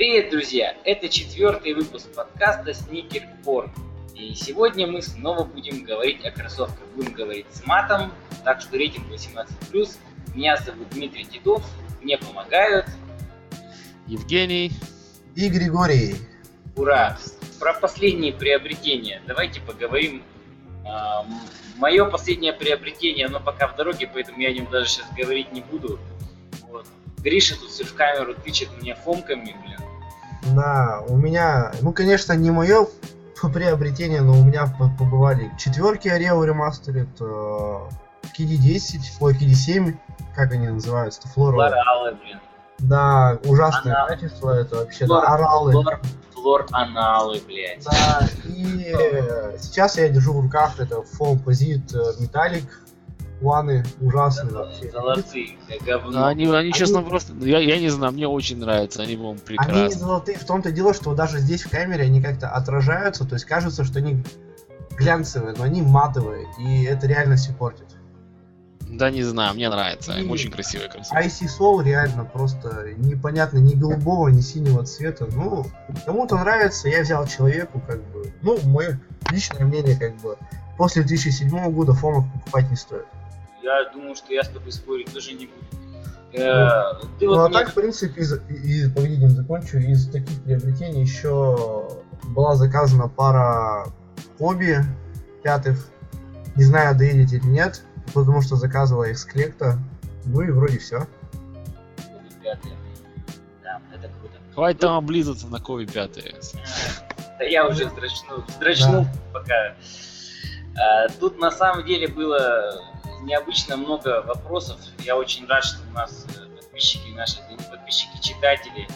Привет, друзья! Это четвертый выпуск подкаста Sneaker. И сегодня мы снова будем говорить о кроссовках. Будем говорить с матом, так что рейтинг 18+. Меня зовут Дмитрий Титов, мне помогают Евгений и Григорий. Ура! Про последние приобретения. Давайте поговорим. А, Мое последнее приобретение, оно пока в дороге, поэтому я о нем даже сейчас говорить не буду. Вот. Гриша тут все в камеру тычет мне фомками, блин. Да, у меня, ну, конечно, не мое приобретение, но у меня побывали четверки Орео ремастерит, KD 10, ой, KD 7, как они называются, флора. Флоралы, блин. Да, ужасное Она... качество это вообще, Флор... да, оралы. Флор... Флор аналы, блядь. Да, и сейчас я держу в руках это Foam Posit Metallic планы ужасные вообще. Золотые, говно. Они, они, честно, просто, я, я не знаю, мне очень нравится, они, по-моему, прекрасны. Они золотые в том-то дело, что даже здесь в камере они как-то отражаются, то есть кажется, что они глянцевые, но они матовые, и это реально все портит. Да не знаю, мне нравится, и очень красивые кроссовки. IC Soul реально просто непонятно ни голубого, ни синего цвета. Ну, кому-то нравится, я взял человеку, как бы, ну, мое личное мнение, как бы, после 2007 года фомов покупать не стоит я думаю, что я с тобой спорить тоже не буду. Э, ну, ты ну вот а мне... так, в принципе, из, из, поведением закончу, из таких приобретений еще была заказана пара хобби пятых. Не знаю, доедете или нет, потому что заказывала их с клекта. Ну и вроде все. Да, это круто. Хватит там облизываться на Кови пятые. Да я уже вздрачнул да. пока. А, тут на самом деле было необычно много вопросов. Я очень рад, что у нас э, подписчики наши, подписчики, читатели.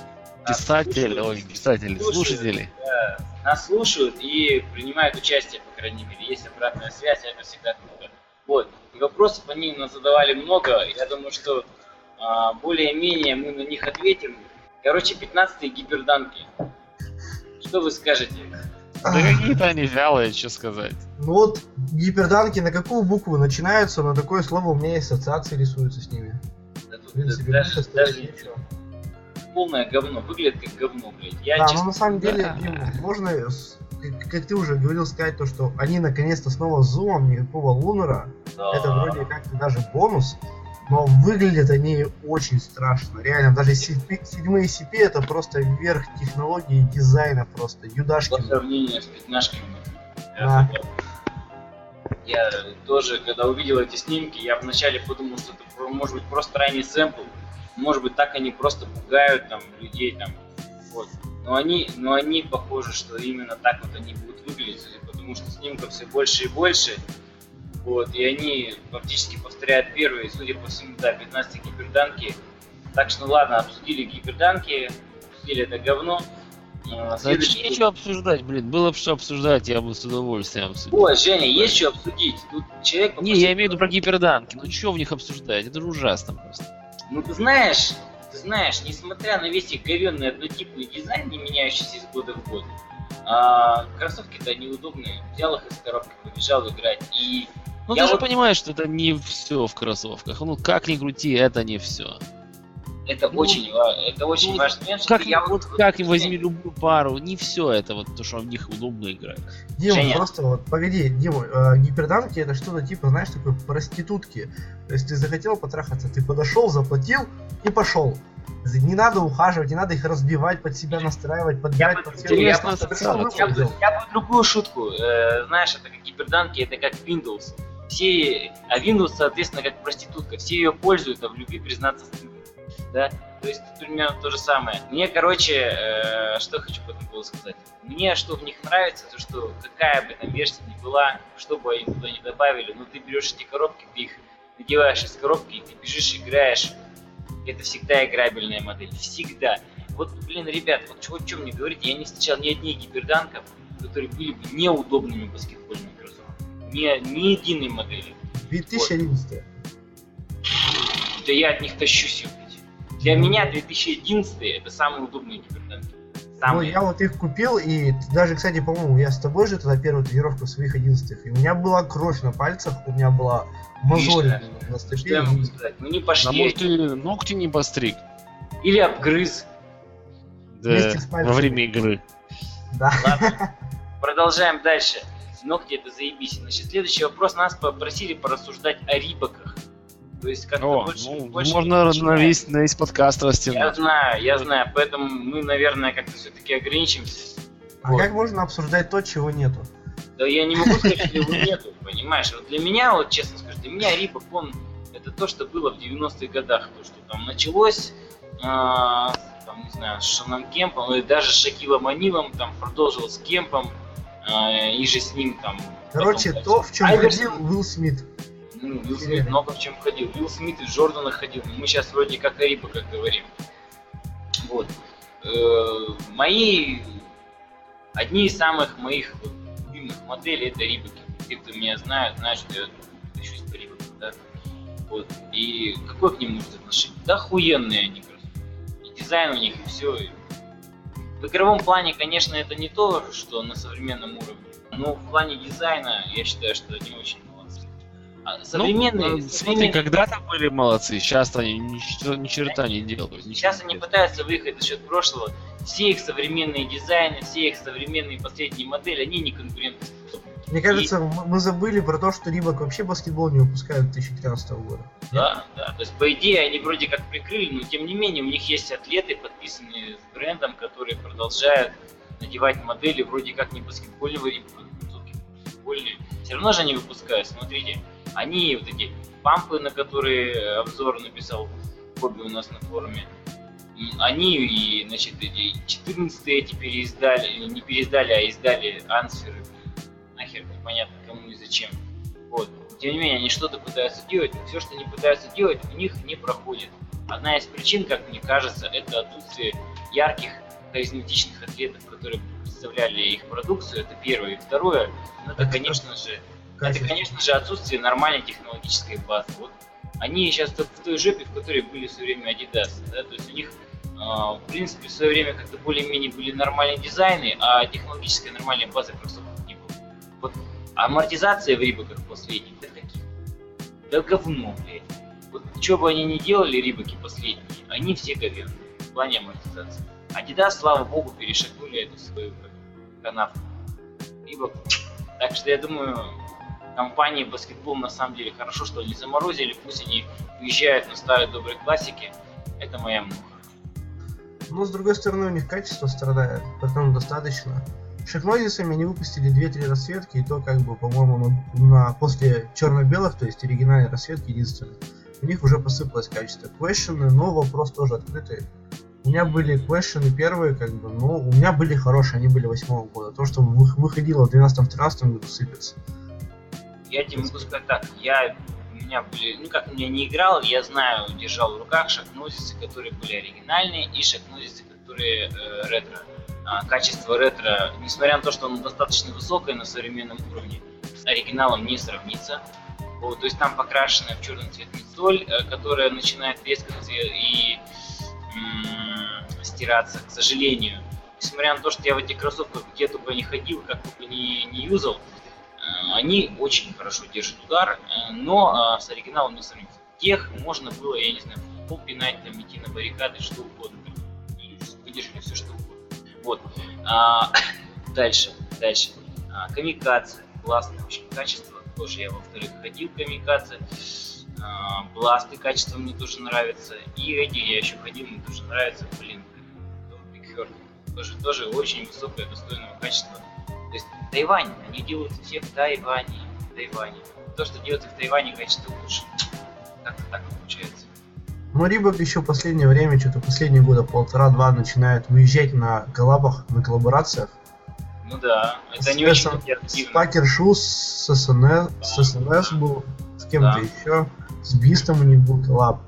Писатели, ой, писатели, слушают, слушатели. Да, нас слушают и принимают участие, по крайней мере. Есть обратная связь, это всегда круто. Вот. И вопросов они нам задавали много. Я думаю, что а, более-менее мы на них ответим. Короче, 15-е гиперданки. Что вы скажете? Да какие-то они вялые, что сказать. Ну вот, гиперданки на какую букву начинаются, на такое слово у меня ассоциации рисуются с ними. Да, тут, в принципе, даже, даже ничего. Полное говно, выглядит как говно, блядь. Я, да, честно... но на самом деле, Дим, можно, как ты уже говорил, сказать то, что они наконец-то снова с зумом, никакого лунера. Да. Это вроде как-то даже бонус. Но выглядят они очень страшно. Реально, даже седьмые CP это просто верх технологии и дизайна просто. Юдашки. По сравнению с пятнашками. Да. Я тоже, когда увидел эти снимки, я вначале подумал, что это может быть просто ранний сэмпл. Может быть, так они просто пугают там людей там. Вот. Но они, но они похожи, что именно так вот они будут выглядеть, потому что снимков все больше и больше. Вот, и они фактически повторяют первые, судя по всему, да, 15 гиперданки. Так что ладно, обсудили гиперданки, обсудили это говно. А, следующий... Зачем нечего обсуждать, блин? Было бы что обсуждать, я бы с удовольствием обсудил. Ой, Женя, есть что обсудить. Тут человек... Не, я имею в виду про гиперданки. Ну что в них обсуждать? Это же ужасно просто. Ну ты знаешь, ты знаешь, несмотря на весь их говенный однотипный дизайн, не меняющийся из года в год, а, кроссовки-то неудобные. Взял их из коробки, побежал играть. И ну я ты вот... же понимаешь, что это не все в кроссовках. Ну как ни крути, это не все. Это ну, очень, это очень ну, важный момент. Как, я вот, вот как вот, возьми любую пару, не все это вот то, что в них удобно играть. Дима, Женя. просто вот, погоди, Дима, э, гиперданки это что-то типа, знаешь, такой проститутки. То есть ты захотел потрахаться, ты подошел, заплатил и пошел. Не надо ухаживать, не надо их разбивать, под себя настраивать, подбирать под себя. Я, я, я, я, я бы другую шутку. Э, знаешь, это как гиперданки, это как Windows все, а Windows, соответственно, как проститутка, все ее пользуют, а в любви признаться стыдно. Да? То есть примерно то же самое. Мне, короче, э, что хочу по этому поводу сказать. Мне что в них нравится, то что какая бы там версия ни была, что бы они туда не добавили, но ты берешь эти коробки, ты их надеваешь из коробки, и ты бежишь, играешь. Это всегда играбельная модель. Всегда. Вот, блин, ребят, вот чего, что мне говорите, я не встречал ни одних гиперданков, которые были бы неудобными баскетбольными ни, ни единой модели. 2011. Вот. Да я от них тащусь, блядь. Для меня 2011 это самые удобные гиперданки. Ну, я вот их купил, и даже, кстати, по-моему, я с тобой же тогда первую тренировку своих 11 и у меня была кровь на пальцах, у меня была мозоль на стопе. Что я могу сказать? Ну не пошли. А может ты ногти не постриг? Или обгрыз. С во время игры. Да. Ладно, продолжаем дальше. Ногти это заебись. Значит, следующий вопрос. Нас попросили порассуждать о рибоках. То есть как-то О, больше, ну, больше можно на весь, на весь подкаст Я растянуть. знаю, я знаю, поэтому мы, наверное, как-то все-таки ограничимся. А Вот. как можно обсуждать то, чего нету? Да я не могу сказать, что его нету, понимаешь? Вот для меня, вот честно скажу, для меня Рибок, он это то, что было в 90-х годах, то, что там началось, а, там, не знаю, с Шоном Кемпом, и даже с Шакилом Анилом, там продолжил с Кемпом, а, и же с ним там... Короче, потом, то, в чем Айверсон. ходил Уилл Смит. Ну, Уилл Смит много в чем ходил. Уилл Смит из Джордана ходил. но Мы сейчас вроде как о Рибоках говорим. Вот. Э, Мои... Одни из самых моих любимых моделей это Рибоки. Те, кто меня знают, знают, что я тащусь по Рибокам, да? Вот. И какое к ним может отношение? Да охуенные они просто. И дизайн у них, и все. В игровом плане, конечно, это не то, что на современном уровне. Но в плане дизайна я считаю, что они очень молодцы. А современные, Ну, э, смотри, современные- когда-то были молодцы, сейчас они ни, ни черта не делают. Сейчас они делают. пытаются выехать за счет прошлого. Все их современные дизайны, все их современные последние модели, они не конкурентоспособны. Мне кажется, м- мы забыли про то, что Рибок вообще баскетбол не выпускают 2013 года. Да, да. То есть, по идее, они вроде как прикрыли, но тем не менее, у них есть атлеты, подписанные с брендом, которые продолжают надевать модели вроде как не баскетбольного ринга, а баскетбольные. Все равно же они выпускают, смотрите. Они вот эти пампы, на которые обзор написал Коби у нас на форуме, они и, значит, эти 14 эти переиздали, не переиздали, а издали ансферы. Нахер непонятно кому и зачем. Вот. Тем не менее, они что-то пытаются делать, но все, что они пытаются делать, у них не проходит. Одна из причин, как мне кажется, это отсутствие ярких, харизматичных атлетов, которые представляли их продукцию. Это первое. И второе, ну, это, конечно же, это, конечно же, отсутствие нормальной технологической базы. Вот они сейчас в той жопе, в которой были в свое время Adidas. Да? То есть у них, э, в принципе, в свое время как-то более-менее были нормальные дизайны, а базы кроссовок не было. Вот амортизация в рибоках последних, это каких? Да говно, блядь. Вот что бы они ни делали, рибоки последние, они все говенные в плане амортизации. Adidas, слава богу, перешагнули эту свою канавку. Рибок. Так что я думаю, компании баскетбол на самом деле хорошо, что они заморозили, пусть они уезжают на старой доброй классике. Это моя муха. Но с другой стороны, у них качество страдает, поэтому достаточно. Шекнозисами они выпустили 2-3 расцветки, и то как бы, по-моему, на, на- после черно-белых, то есть оригинальной расцветки единственной, у них уже посыпалось качество. Квешены, но вопрос тоже открытый. У меня были квешены первые, как бы, но у меня были хорошие, они были восьмого года. То, что вы- выходило в 12-13 году, сыпется. Я тебе могу сказать так, я у меня были, ну как у меня не играл, я знаю, держал в руках шахнозисы, которые были оригинальные, и шахнозисы, которые э, ретро. А, качество ретро, несмотря на то, что оно достаточно высокое на современном уровне, с оригиналом не сравнится. Вот, то есть там покрашенная в черный цвет соль, э, которая начинает трескаться и м, стираться, к сожалению. Несмотря на то, что я в этих кроссовках где только не ходил, как только не, не юзал, Э, они очень хорошо держат удар, э, но э, с оригиналом не сравнится. Тех можно было, я не знаю, в футбол пинать, там, идти на баррикады, что угодно. Вот. А, дальше, дальше. А, камикадзе. Классное очень качество. Тоже я во вторых ходил камикадзе. А, бласты качество мне тоже нравится. И эти я еще ходил, мне тоже нравится. Блин, Big. Тоже, тоже очень высокое, достойного качества. То есть Тайвань, они делают все в Тайване. В Тайване. То, что делается в Тайване, качество лучше. Как-то так получается. Но Рибок еще в последнее время, что-то последние года полтора-два начинает выезжать на коллабах, на коллаборациях. Ну да, это С не очень активно. Пакер Шус, с СНС, с СНС был, с кем-то Да. еще, с Бистом у них был коллаб,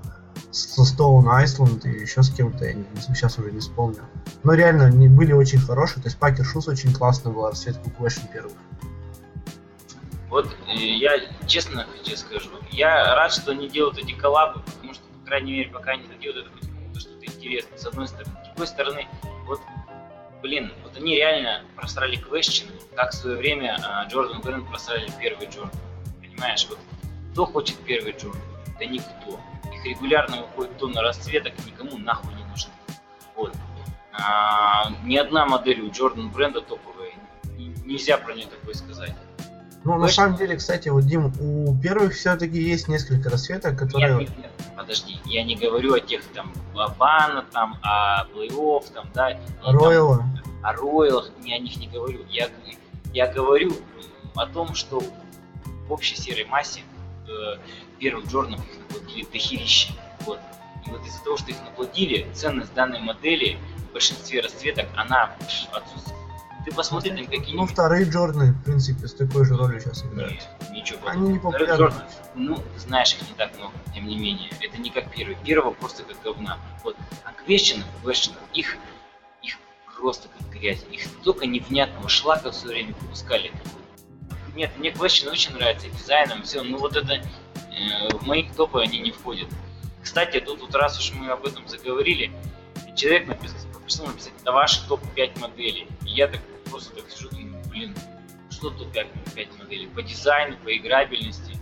со Stone Island и еще с кем-то, я не- сейчас уже не вспомню. Но реально, они были очень хорошие, то есть Пакер Шус очень классно была расцветка Question первых. Вот э, я честно тебе скажу, я рад, что они делают эти коллабы, потому что, крайней мере, пока они делают, это хоть кому-то что-то интересно, с одной стороны. С другой стороны, вот, блин, вот они реально просрали question, как в свое время а, Джордан Брэнд просрали первый Джордан. Понимаешь, вот кто хочет первый Джордан? Да никто. Их регулярно выходит тонна расцветок, никому нахуй не нужны. Вот. А, ни одна модель у Jordan бренда топовая. Нельзя про нее такое сказать. Ну, на Точно? самом деле, кстати, вот, Дим, у первых все-таки есть несколько расцветок, которые... Нет, нет, нет, подожди, я не говорю о тех там Лобана, там, о плей-офф, там, да, там Рояла. о роялах, я о них не говорю. Я, я говорю о том, что в общей серой массе э, первых Джорданов их наплодили дохерища. Вот. И вот из-за того, что их наплодили, ценность данной модели в большинстве расцветок, она отсутствует. Ты посмотри там Ну, какие-нибудь... вторые Джорданы, в принципе, с такой же ролью сейчас играют. Нет, ничего Они не популярны. Джордан, ну, ты знаешь их не так много, тем не менее. Это не как первый. Первого просто как говна. Вот. А квещенов, квещенов, их, их просто как грязь. Их столько невнятного шлака все время выпускали. Нет, мне Question очень нравится, и дизайном, все, ну вот это э, в моих топы они не входят. Кстати, тут вот раз уж мы об этом заговорили, человек написал, попросил написать, это ваши топ-5 моделей. И я так просто так сижу, думаю, блин, что топ-5 5 моделей? По дизайну, по играбельности.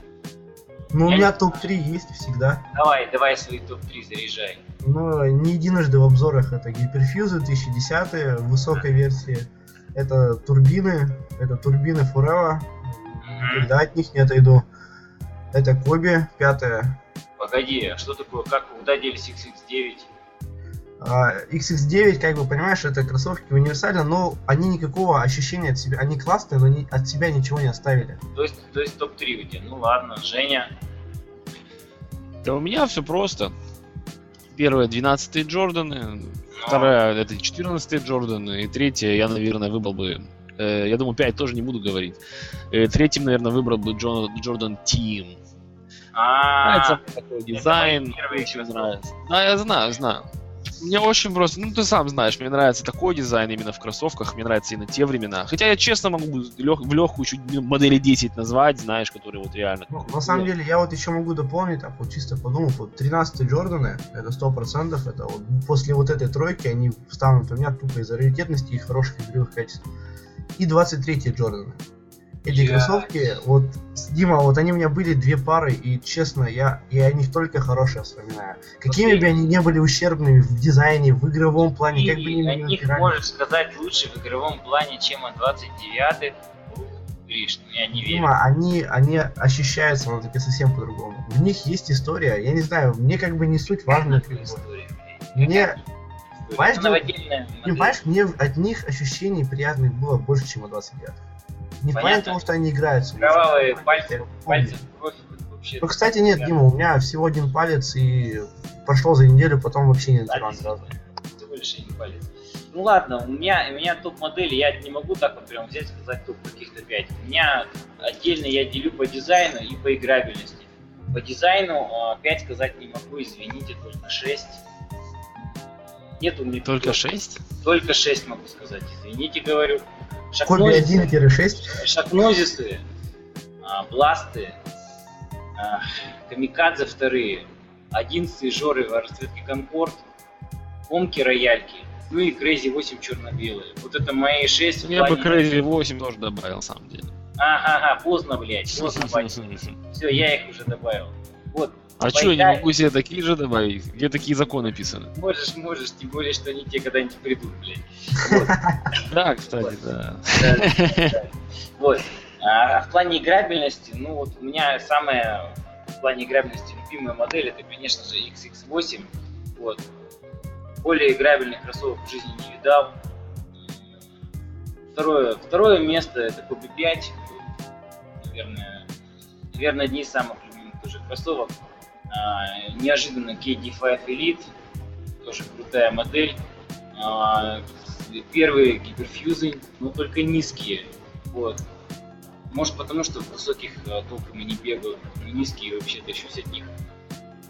Ну, у Я меня не топ-3 есть всегда. Давай, давай свои топ-3 заряжай. Но не единожды в обзорах это гиперфьюзы 2010 в высокой версии. Это турбины, это турбины Forever, никогда от них не отойду. Это Коби, пятая. Погоди, а что такое, как, куда делись XX9? А, XX9, как бы понимаешь, это кроссовки универсально, но они никакого ощущения от себя, они классные, но ни- от себя ничего не оставили. То есть, то есть топ-3 у тебя. Ну ладно, Женя. Да у меня все просто. Первая 12 Джорданы, ну, вторая это 14 Джорданы, и третья я, наверное, выбрал бы. э, я думаю, 5 тоже не буду говорить. Э, третьим, наверное, выбрал бы Джон, Джордан Тим. Нравится А, такой дизайн, очень нравится. Да, я знаю, знаю. Мне очень просто, ну ты сам знаешь, мне нравится такой дизайн именно в кроссовках, мне нравится и на те времена. Хотя я честно могу лег- в легкую чуть ну, модели 10 назвать, знаешь, которые вот реально. Ну, на самом деле, я вот еще могу дополнить, так вот чисто подумав, вот 13 Джорданы, это 100%, это вот после вот этой тройки они встанут у меня тупо из-за раритетности и хороших игровых качеств. И 23 Джорданы. Эти Я- кроссовки, вот, Дима, вот они у меня были две пары, и честно, я, я о них только хорошее вспоминаю. Какими Окей. бы они не были ущербными в дизайне, в игровом плане, как бы И ни о ни них играли. можешь сказать лучше в игровом плане, чем о 29 Гриш, ну я не верю. Дима, они, они ощущаются вот таки совсем по-другому. В них есть история, я не знаю, мне как бы не суть важно. История. Мне. Понимаешь, понимаешь, мне от них ощущений приятных было больше, чем от 29 Не Понятно. того, что они играются. Кровавые пальцы, пальцы в кровь вообще. Ну, кстати, нет, Дима, у меня всего один палец, и прошло за неделю, потом вообще не натирал ни разу. Всего лишь один палец. Ну ладно, у меня, у меня топ-модели, я не могу так вот прям взять и сказать топ каких-то 5. У меня отдельно я делю по дизайну и по играбельности. По дизайну 5 сказать не могу, извините, только 6. Нет у меня Только пятёрки. 6? Только 6 могу сказать, извините, говорю. Коби Шакнозисы, 1-6. шакнозисы, а, бласты, а, камикадзе вторые, 11 жоры в расцветке Конкорд, комки рояльки, ну и Crazy 8 черно-белые. Вот это мои 6 Я бы Crazy 8 тоже добавил, на самом деле. Ага, ага, поздно, блядь, поздно, Все, я их уже добавил. Вот. А что, я не могу себе такие же добавить? Где такие законы писаны? Можешь, можешь, тем более, что они тебе когда-нибудь придут, блядь. Да, кстати, да. Вот. А в плане играбельности, ну вот у меня самая в плане играбельности любимая модель, это, конечно же, XX8. Вот. Более играбельных кроссовок в жизни не видал. Второе, второе место это Kobe 5. Наверное, наверное, одни из самых любимых тоже кроссовок. А, неожиданно KD5 Elite. Тоже крутая модель. А, первые гиперфьюзы, но только низкие. Вот. Может потому, что в высоких э, толком и не бегаю, но низкие вообще тащусь от них.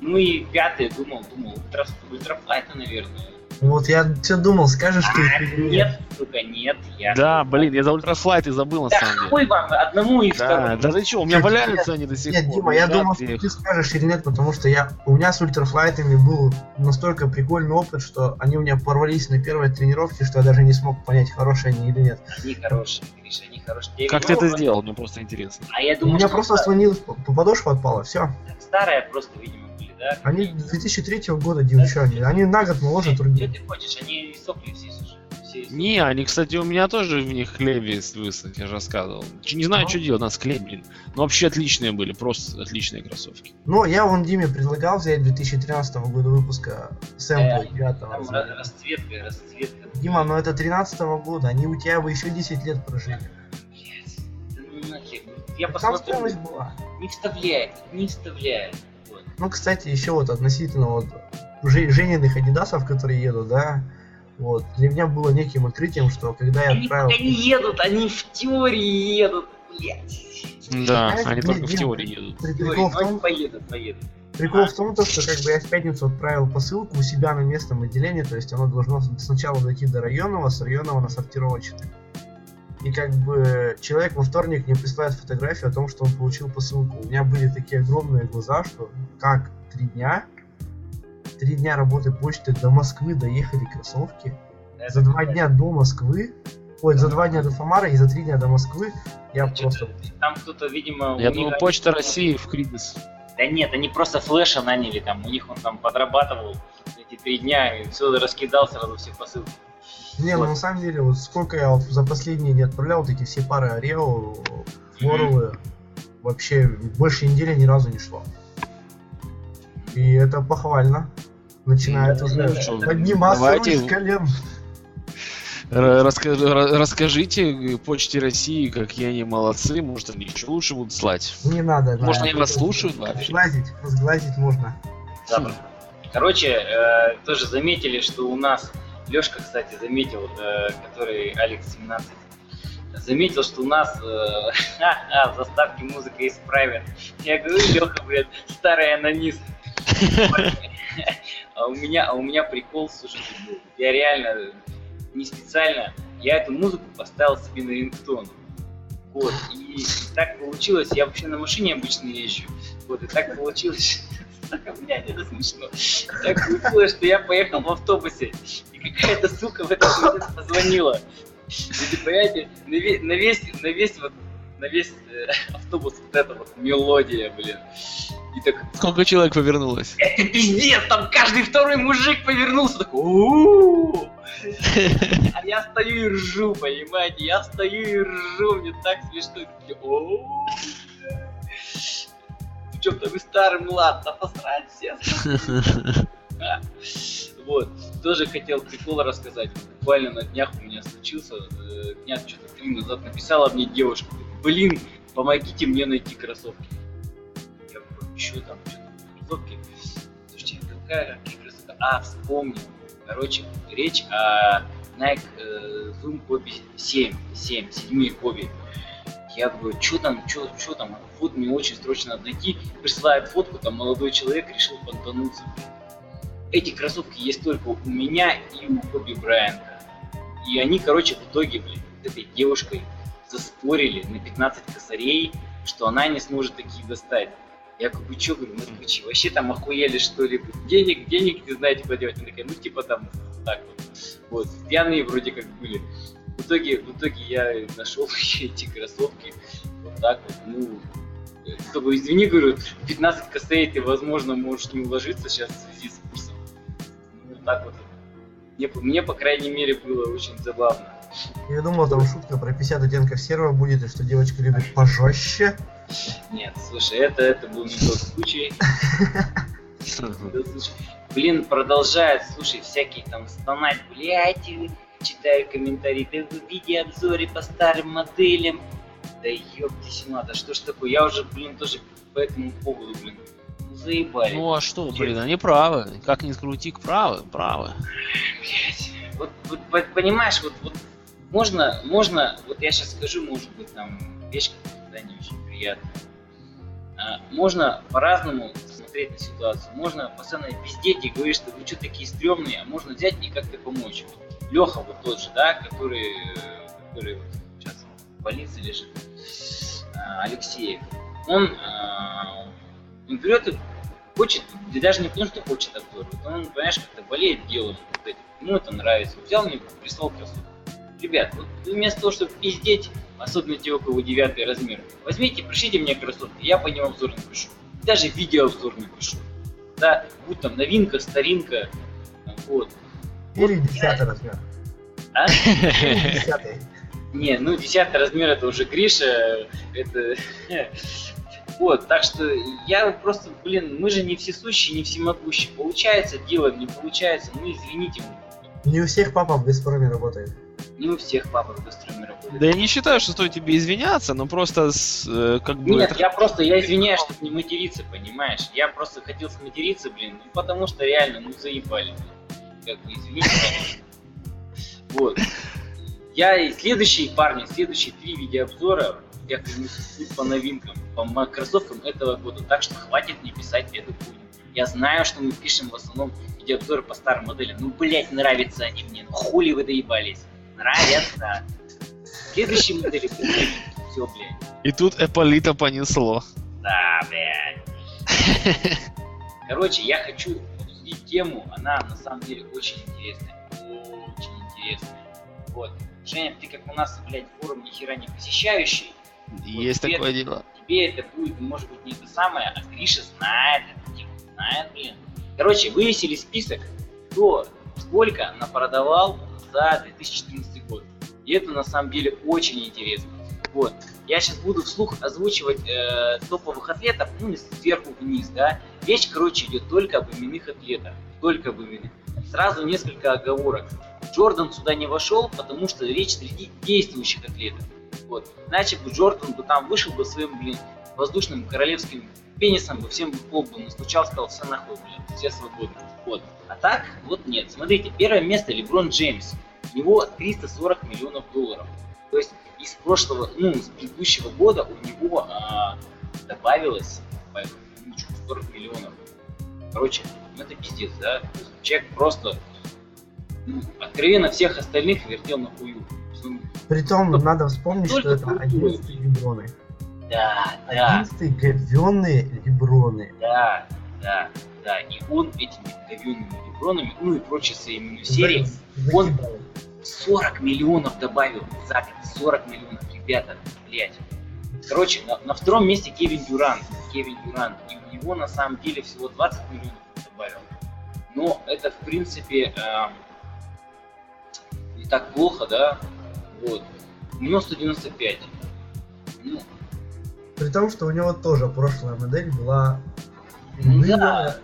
Ну и пятый, думал, думал, ультра, ультрафлайта, наверное. Вот я все думал, скажешь ты. А, нет, сука, нет, я... Да, блин, я за ультрафлайт и забыл на Да самом деле. хуй вам, одному и Да, второму. да ты что, у меня Нет, валяются они до сих Нет, пор. Дима, я думал, что ты скажешь или нет, потому что я, у меня с ультрафлайтами был настолько прикольный опыт, что они у меня порвались на первой тренировке, что я даже не смог понять, хорошие они или нет. Они хорошие, Гриша, они хорошие. Я Как ты говорю, это сделал? Мне просто интересно. А я У думаю, меня что просто ста- остановилось, по по подошву отпало, все. старая просто, видимо, да? Они 2003 года, что они? На год моложе Что других. ты хочешь? Они сопли все уже. Не, они, кстати, у меня тоже в них хлебе высох, я же рассказывал. Не знаю, Ну. что делать, у нас хлеб, блин. Но вообще отличные были, просто отличные кроссовки. Ну, я вон Диме предлагал взять 2013 года выпуска сэмплы Э, 9 Там ра- расцветка, расцветка. Дима, ну это 13 года, они у тебя бы еще 10 лет прожили. Блядь, да ну нафиг. Я Там посмотрю. стоимость была. Не вставляет, не вставляет. Ну, кстати, еще вот относительно вот Же- Жениных адидасов, которые едут, да, вот, для меня было неким открытием, что когда я Они отправил... не едут, они в теории едут, блядь. Да, Знаешь, они только в теории едут. Прикол теории, в они том, поедут, поедут. прикол в том, то, что как бы я в пятницу отправил посылку у себя на местном отделении, то есть оно должно сначала дойти до районного, с районного на сортировочный. И как бы человек во вторник мне присылает фотографию о том, что он получил посылку. У меня были такие огромные глаза, что как три дня, три дня работы почты до Москвы доехали кроссовки. За два дня до Москвы, ой, за два дня до Самары и за три дня до Москвы я Чё-то просто... Там кто-то, видимо... Я думаю, них- Почта России в Кридис. Да нет, они просто флеша наняли там, у них он там подрабатывал эти три дня и все раскидал сразу все посылки. Не, ну на самом деле, вот сколько я вот за последние не отправлял, вот эти все пары Орео, Флоровые, вообще больше недели ни разу не шло. И это похвально. Начинает Да, уже да, подниматься давайте- с колен. Расскажи- ра- расскажите Почте России, какие они молодцы, может они еще лучше будут слать. Не надо. да. Может они вас слушают вообще? Сглазить, сглазить можно. Завтра. Короче, э, тоже заметили, что у нас, Лешка, кстати, заметил, э, который Алекс 17, заметил, что у нас э, в заставке музыка исправит. Я говорю, Леха, блядь, старый анонист. А у меня, а у меня прикол, слушайте, был. я реально не специально, я эту музыку поставил себе на рингтон. Вот, и так получилось, я вообще на машине обычно езжу, вот, и так получилось, блядь, это смешно, так получилось, что я поехал в автобусе, и какая-то сука в этот момент позвонила. И, понимаете, на весь, на весь, на весь вот, на весь э, автобус вот эта вот мелодия, блин. И так, Сколько человек повернулось? это пиздец, там каждый второй мужик повернулся, такой, «У-у-у». А я стою и ржу, понимаете, я стою и ржу, мне так смешно. Такие, «О, Ты чё, вы старый млад, да посрать все. А. Вот, тоже хотел прикол рассказать. Буквально на днях у меня случился, э, дня что-то три назад написала мне девушка, блин, помогите мне найти кроссовки. Я говорю, что там, что там, кроссовки? Слушайте, какая, какие кроссовки? А, вспомнил. Короче, речь о Nike э, Zoom Kobe 7, 7, 7 Kobe. Я говорю, что там, что там, вот мне очень срочно найти. Присылает фотку, там молодой человек решил понтануться. Эти кроссовки есть только у меня и у Коби Брайанта. И они, короче, в итоге, блин, с этой девушкой заспорили на 15 косарей, что она не сможет такие достать. Я говорю, вы чё, говорю, москвичи, вообще там охуели что ли? Денег, денег не знаете куда девать. Она такая, ну типа там так вот. Вот, пьяные вроде как были. В итоге, в итоге я нашел эти кроссовки. Вот так вот, ну, э, только извини, говорю, 15 косарей ты, возможно, можешь не уложиться сейчас в связи с курсом. Ну, так вот. Мне, по- мне, по крайней мере, было очень забавно. Я думал, там шутка про 50 оттенков серого будет, и что девочка любит пожестче. Нет, слушай, это, это был не тот случай. Блин, продолжает, слушай, всякие там стонать, блядь, читаю комментарии, да вы видеообзоры по старым моделям. Да ёптись надо, что ж такое, я уже, блин, тоже по этому поводу, блин, заебали. Ну а что, блин, они правы. Как ни скрути, правы, правы. Блядь. Вот, вот, вот понимаешь, вот, вот можно, можно, вот я сейчас скажу, может быть, там вещь да, не очень приятная. А, можно по-разному смотреть на ситуацию. Можно постоянно пиздеть и говорить, что вы что такие стрёмные, а можно взять и как-то помочь. Леха вот тот же, да, который, который вот сейчас в больнице лежит, а, Алексеев. Он, а, он берет и хочет, да даже не потому, что хочет обзор, вот он, понимаешь, как-то болеет делом, вот ему это нравится. Взял мне, прислал кроссовки. Ребят, вот вместо того, чтобы пиздеть, особенно те, у кого девятый размер, возьмите, пришлите мне кроссовки, я по ним обзор напишу. Даже видеообзор напишу. да, будь там новинка, старинка, вот. Или десятый размер. А? Десятый. Не, ну десятый размер это уже Гриша, это... Вот, так что я просто, блин, мы же не всесущие, не всемогущие. Получается, делаем, не получается, ну извините. Не у всех папа в Газпроме работает. Не у всех папа в гастроме работает. Да я не считаю, что стоит тебе извиняться, но просто с, э, как бы... Нет, это- я просто, я извиняюсь, чтобы не материться, понимаешь? Я просто хотел сматериться, блин, ну потому что реально, ну заебали. блин. Как бы, извините. Вот. Я и следующие, парни, следующие три видеообзора я принесу по новинкам, по кроссовкам этого года. Так что хватит мне писать эту хуйню. Я знаю, что мы пишем в основном видеообзоры по старым моделям. Ну, блять, нравятся они мне. Ну, хули вы доебались. Нравятся. Следующие модели, все, блядь. И тут Эполита понесло. Да, блядь. Короче, я хочу обсудить тему, она на самом деле очень интересная. Очень интересная. Вот. Женя, ты как у нас, блядь, форум ни хера не посещающий, Есть тебе- такое дело. тебе это будет, может быть, не то самое, а Гриша знает эту тему, знает, блин. Короче, вывесили список, кто сколько напродавал за 2014 год. И это на самом деле очень интересно. Вот. Я сейчас буду вслух озвучивать э, топовых атлетов, ну, сверху вниз, да. Речь, короче, идет только об именных атлетах. Только об именных. Сразу несколько оговорок. Джордан сюда не вошел, потому что речь среди действующих атлетов. Вот. Иначе бы Джордан бы там вышел бы своим, блин, воздушным королевским пенисом бы всем бы пол бы настучал, сказал, все нахуй, блин, все свободны. Вот. А так, вот нет. Смотрите, первое место Леброн Джеймс. У него 340 миллионов долларов. То есть из прошлого, ну, с предыдущего года у него а, добавилось по кучу, 40 миллионов. Короче, ну это пиздец, да? Человек просто ну, откровенно всех остальных вертел на хую. Ну, Притом, надо вспомнить, что Только это крутой. 11 леброны. Да, да. 11 говенные леброны. Да, да, да. И он этими говенными лебронами, ну и прочей своей именно серии, За- он-. 40 миллионов добавил за год. 40 миллионов, ребята, блять. Короче, на, на втором месте Кевин Дюрант. Кевин Дюрант. И у него на самом деле всего 20 миллионов добавил. Но это, в принципе, эм, не так плохо, да? Вот. У него 195. Ну, При том, что у него тоже прошлая модель была мылая. да.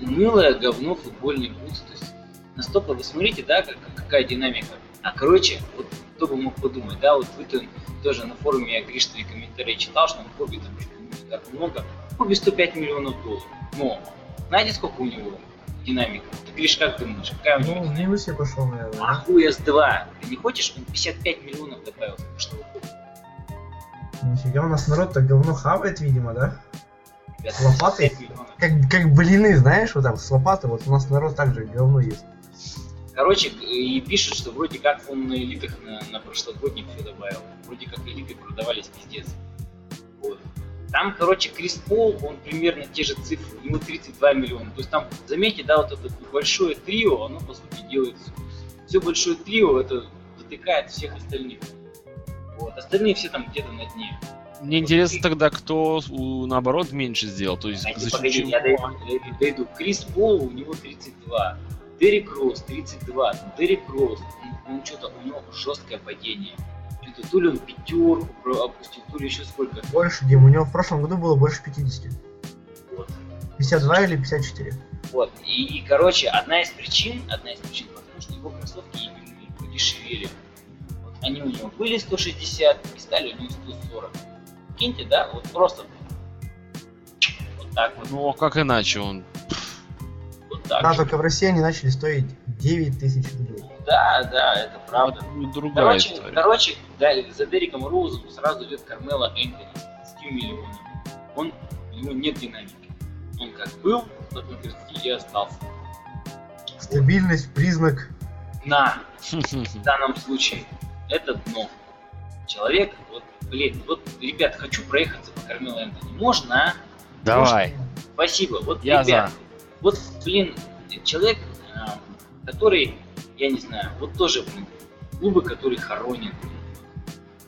Мылое говно футбольный бутс. То есть настолько вы смотрите, да, как, какая динамика. А короче, вот кто бы мог подумать, да, вот вы -то тоже на форуме я Гриш твои комментарии читал, что на Хобби там не так много. Хобби 105 миллионов долларов. Но знаете, сколько у него динамика? Ты Гриш, как думаешь, какая у него Ну, в динамика? минусе пошел, наверное. А да? хуй S2. Ты не хочешь? Он 55 миллионов добавил с года. Нифига, у нас народ так говно хавает, видимо, да? Ребята, С лопатой? 55 миллионов. Как, как блины, знаешь, вот там с лопаты, вот у нас народ также говно ест. Короче, и пишут, что вроде как он на элитах на, на прошлогодних все добавил. Вроде как элиты продавались пиздец. Вот. Там, короче, Крис Пол, он примерно те же цифры, у него 32 миллиона. То есть там, заметьте, да, вот это большое трио, оно по сути делает все большое трио, это затыкает всех остальных. Вот. Остальные все там где-то на дне. Мне интересно тогда, кто наоборот меньше сделал. То есть Погодите, за чего? я дойду. Крис Пол, у него 32. Дерек Росс 32. Дерек Росс, он, он что-то, у него жесткое падение. Что-то то ли он пятерку опустил, то ли еще сколько. Больше, Дим, у него в прошлом году было больше 50. Вот. 52 или 54. Вот. И, и, короче, одна из причин, одна из причин, потому что его кроссовки именно подешевели. Вот они у него были 160 и стали у него 140. Киньте, да, вот просто вот так вот, Ну, а как иначе он? Так. Да, только в России они начали стоить 9 тысяч рублей. Да, да, это правда. Ну, Другая Короче, история. короче да, за Дериком Роузом сразу идет Кармела Энтони с 30 миллионами. Он, у него нет динамики. Он как был, так 30 и остался. Стабильность, признак. На, в данном случае, это дно. Человек, вот, блин, вот, ребят, хочу проехаться по Кармелу Энтони. Можно, а? Давай. Спасибо. Вот, Я ребят, вот, блин, человек, а, который, я не знаю, вот тоже, блин, клубы, которые хоронят.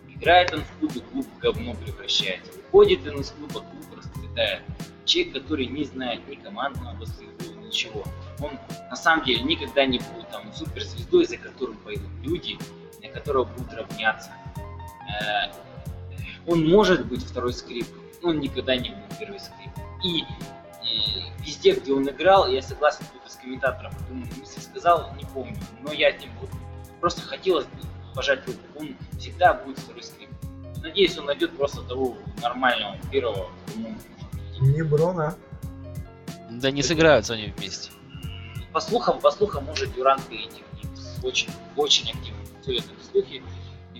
Играет он в клубе, клуб в говно превращается. Уходит он из клуба, клуб расцветает. человек, который не знает ни командного баскетбола, ничего. Он на самом деле никогда не будет там суперзвездой, за которым пойдут люди, на которого будут равняться. Э, он может быть второй скрип, но он никогда не будет первый скрип. И, и везде, где он играл, я согласен с комментатором, он мысль сказал, не помню, но я не буду. Просто хотелось бы пожать руку. Он всегда будет второй скрип. Надеюсь, он найдет просто того нормального первого, кому Не Брона. Да не сыграются они вместе. По слухам, по слухам, может Дюрант перейти ним. Очень, очень активно ходят эти слухи.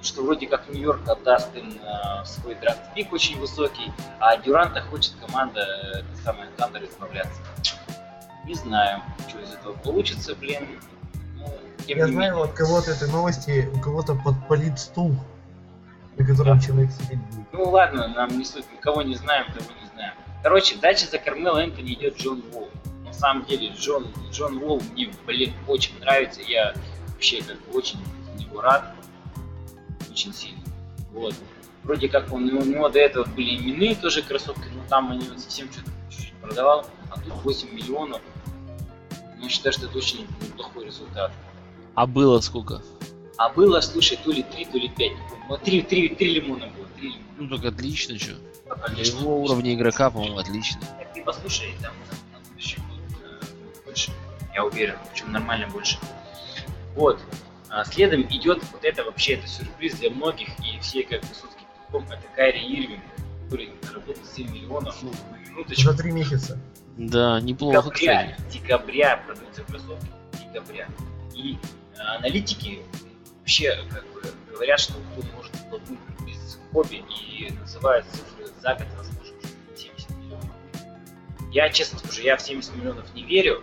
И что вроде как Нью-Йорк отдаст им э, свой драфт пик очень высокий, а Дюранта хочет команда, э, самое, Тандер избавляться. Не знаю, что из этого получится, блин. Ну, Я знаю менее. от кого-то этой новости, у кого-то подпалит стул, на котором Да. человек сидеть будет. Ну ладно, нам не суть, никого не знаем, того не знаем. Короче, дальше за Кармело Энтони идет Джон Уолл. На самом деле, Джон, Джон Уолл мне, блин, очень нравится. Я вообще как бы очень за него рад. Очень сильно. Вот. Вроде как он, у него до этого были именные тоже кроссовки, но там они он совсем что-то чуть-чуть продавал, а тут 8 миллионов. Ну, я считаю, что это очень неплохой результат. А было сколько? А было, слушай, то ли 3, то ли 5, не помню. Ну, 3, 3, 3 лимона было, 3 лимона. Ну так отлично, что. Для Конечно, его уровня игрока, по-моему, отлично. Так ты послушай, там на будущее будет э, больше. Я уверен, причем нормально больше. Вот. А следом идет вот это вообще это сюрприз для многих и все как бы сутки пиком, это Кайри Ирвинг, который заработал 7 миллионов ну, на минуточку. За три месяца. Да, неплохо, декабря, кстати. декабря продаются кроссовки, декабря. И э, аналитики вообще как бы говорят, что кто может столкнуть без хобби и называют цифры за год возможно 70 миллионов. Я честно скажу, я в 70 миллионов не верю,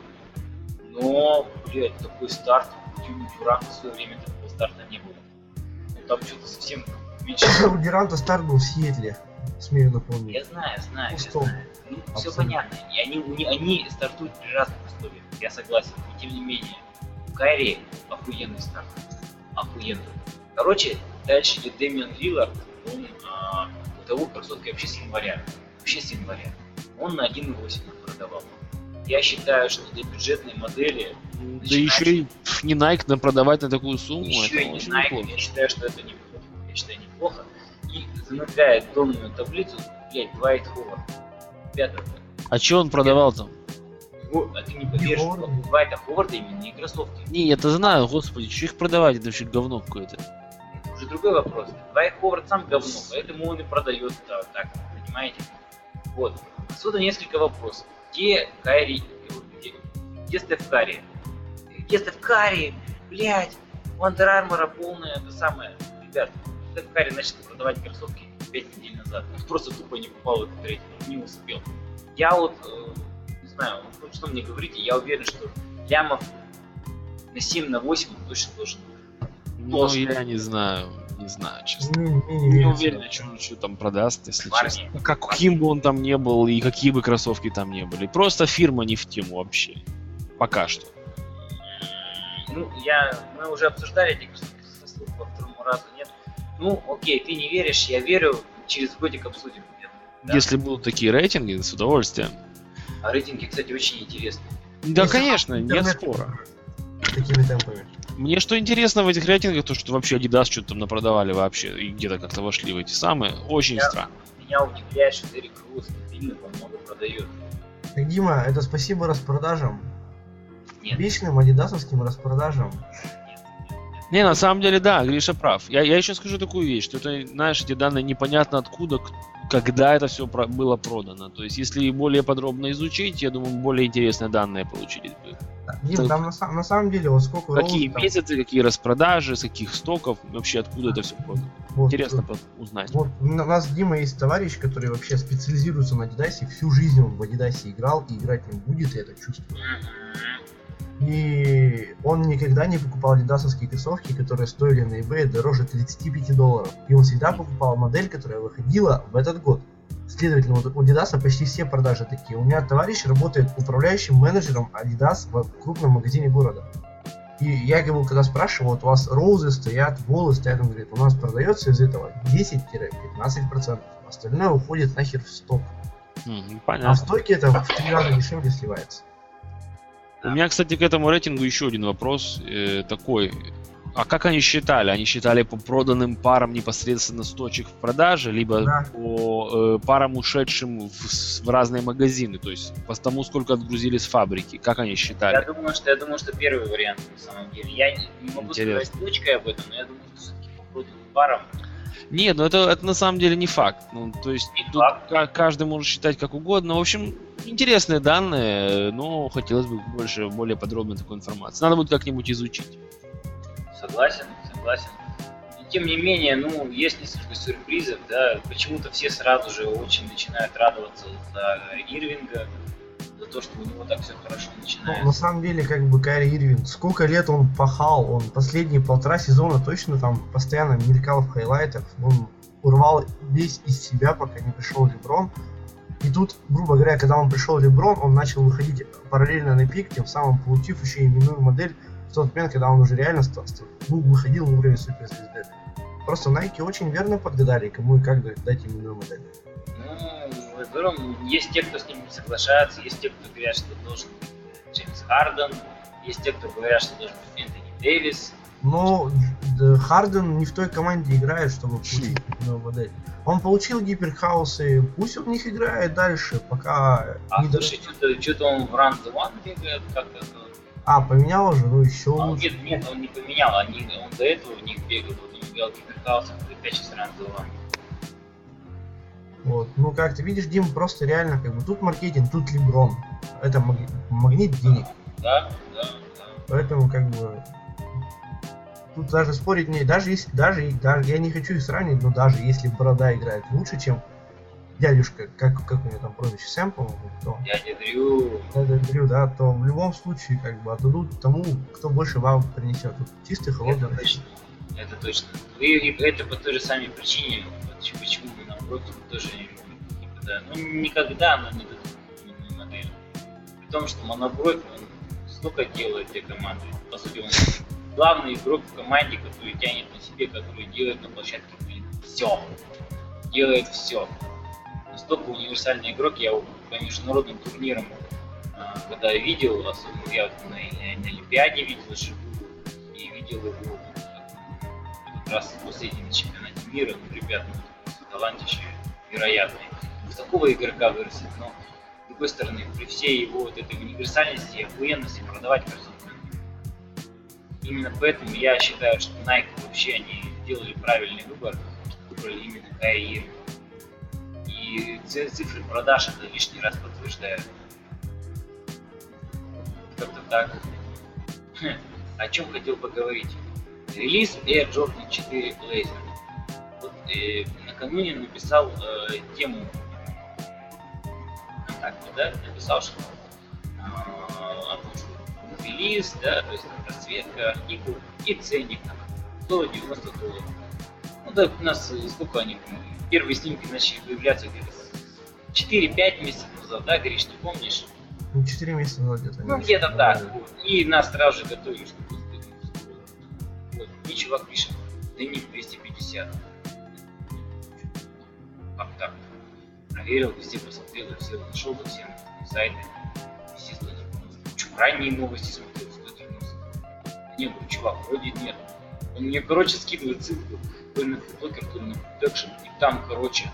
но, блядь, такой старт, Дюни Дюрант в свое время такого старта не было. Ну, там что-то совсем меньше. У Геранта старт был в Сиэтле, смею напомнить. Я знаю, знаю, я знаю. Ну, все понятно. И они, не- они стартуют при разных условиях, я согласен. Но тем не менее, у Кайри охуенный старт. Охуенный. Короче, дальше идет Дэмиан Лиллард. Он, а, у того кроссовки вообще с января. Вообще с января. Он на 1.8 продавал. Я считаю, что для бюджетной модели, Да еще и не Nike на продавать на такую сумму, еще и не Nike, неплохо. я считаю, что это неплохо. Я считаю, неплохо. И замыкает донную таблицу, блядь, Двайт Ховард. Пятое. А че он продавал там? А ты не поверишь, у Двайта Ховарда именные кроссовки. Не, я-то знаю, господи, что их продавать, это вообще говно какое-то. Уже другой вопрос. Двайт Ховард сам говно, поэтому он и продает да, так, понимаете? Вот. Отсюда несколько вопросов. Где Кайри, где, где Стеф Карри? Где Стеф Карри? Блять, у Under Armour полное это самое. Ребят, Стеф Карри начал продавать кроссовки 5 недель назад. Он просто тупо не попал в этот рейтинг, не успел. Я вот, э, не знаю, вот что мне говорите, я уверен, что лямов на 7, на 8 он точно должен быть. Ну, Тоже. я не знаю, не знаю, честно. Мне не Не верится. уверен, что он что там продаст, если Парни. честно. Каким бы он там не был и какие бы кроссовки там не были. Просто фирма не в тему вообще. Пока что. Ну, я, мы уже обсуждали эти кроссовки со слух по второму разу, нет? Ну, окей, ты не веришь, я верю, через годик обсудим. да? Если будут такие рейтинги, с удовольствием. А рейтинги, кстати, очень интересные. Да, конечно, нет спора. Такими темпами. Мне что интересно в этих рейтингах, то что вообще Adidas что-то там напродавали вообще, и где-то как-то вошли в эти самые. Очень Я- странно. Меня удивляет, что Дерек Роуз стабильно много продает. Так, Дима, это спасибо распродажам. Нет. Вечным адидасовским распродажам. Не, на самом деле, да, Гриша прав. Я, я еще скажу такую вещь, что это, знаешь, эти данные непонятно откуда, когда это все было продано. То есть, если более подробно изучить, я думаю, более интересные данные получились бы. Дим, Так. там на, на самом деле вот сколько Какие там- месяцы, какие распродажи, с каких стоков, вообще откуда это все вот, Интересно по- узнать. Вот у нас Дима есть товарищ, который вообще специализируется на Адидасе, всю жизнь он в Адидасе играл и играть не будет, я это чувствую. И он никогда не покупал адидасовские кроссовки, которые стоили на eBay дороже 35 долларов. И он всегда покупал модель, которая выходила в этот год. Следовательно, вот у Adidas почти все продажи такие. У меня товарищ работает управляющим менеджером Adidas в крупном магазине города. И я его когда спрашиваю, вот у вас розы стоят, волы стоят, он говорит, у нас продается из этого 10-15%, остальное уходит нахер в сток. Ну, А в Понятно. стойке это в три раза дешевле сливается. У меня, кстати, к этому рейтингу еще один вопрос э, такой. А как они считали? Они считали по проданным парам непосредственно с точек в продаже, либо Да. по э, парам, ушедшим в, в разные магазины, то есть по тому, сколько отгрузили с фабрики? Как они Я считали? думаю, что я думаю, что первый вариант на самом деле. Я не не могу Интересно. сказать точкой об этом, но я думаю, что все-таки по проданным парам Нет, ну это, это на самом деле не факт. Ну, то есть Не тут факт. ка- каждый может считать как угодно. В общем, интересные данные, но хотелось бы больше, более подробной такой информации. Надо будет как-нибудь изучить. Согласен, согласен. И тем не менее, ну, есть несколько сюрпризов, да, почему-то все сразу же очень начинают радоваться за Ирвинга, за то, что у него так все хорошо Ну, начинается. на самом деле, как бы Кайри Ирвинг, сколько лет он пахал, он последние полтора сезона точно там постоянно мелькал в хайлайтах, он урвал весь из себя, пока не пришел Леброн. И тут, грубо говоря, когда он пришел Леброн, он начал выходить параллельно на пик, тем самым получив еще именную модель в тот момент, когда он уже реально стал, стал- ну, выходил на уровень суперзвезды. Просто Nike очень верно подгадали, кому и как дать именную модель. Ну, Леброн, есть те, кто с ним не соглашается, есть те, кто говорят, что должен быть Джеймс Харден, есть те, кто говорят, что должен быть Энтони Дэвис. Но Д- Харден не в той команде играет, чтобы получить именную модель. Он получил гиперхаусы, пусть он в них играет дальше, пока А не слушай, что-то, что-то он в Run the One бегает, как-то. А, поменял уже, ну еще а, лучше. нет, нет, он не поменял, они, он до этого в них бегал, вот он бегал опять сейчас Run the One. Вот. Ну как ты видишь, Дим, просто реально как бы тут маркетинг, тут Леброн. Это маг- магнит денег. Да, да, да. Поэтому как бы тут даже спорить не, даже если, даже, даже я не хочу их сравнивать, но даже если Борода играет лучше, чем дядюшка, как, как у него там прозвище, Сэм, по-моему, то, Дядя Дрю, Дядя Дрю, да, то в любом случае как бы отдадут тому, кто больше вам принесет. Чистый холодный это точно, это точно. И это по той же самой причине, почему, почему мы напротив тоже никогда, ну никогда, но не дадут модель. При том, что монобровь, он столько делает для команды. По сути, он главный игрок в команде, который тянет на себе, который делает на площадке все. Делает все. Настолько универсальный игрок, я его по международным турнирам, а, когда я видел, особенно я на, на Олимпиаде видел живую, и видел его как, раз последний на чемпионате мира, ну, ребят, ну, талантище вероятный. В такого игрока вырастет, но с другой стороны, при всей его вот этой универсальности и охуенности продавать кроссовки. Именно поэтому я считаю, что Nike вообще они сделали правильный выбор, выбрали именно Кайи. И цифры продаж это лишний раз подтверждают. Как-то так. Хм, О чем хотел поговорить? Релиз Air Jordan 4 Blazer. Вот, э, накануне написал э, тему ВКонтакте, да, написал, что э, релиз, да, то есть расцветка, артикул и ценник там 190 долларов. Ну да, у нас э, сколько они, первые снимки начали появляться где-то 4-5 месяцев назад, да, Гриш, ты помнишь? Ну, 4 месяца назад где-то. Ну, где-то так. добавили. вот. И нас сразу же готовили, что Вот. И чувак пишет, ценник 250. Как так? Проверил, везде посмотрел, все нашел во всем сайты. Все 190. Чё, ранние новости смотрел, 190. Не, говорю, чувак, вроде нет. Он мне, короче, скидывает ссылку, ли на продакшн, и там, короче,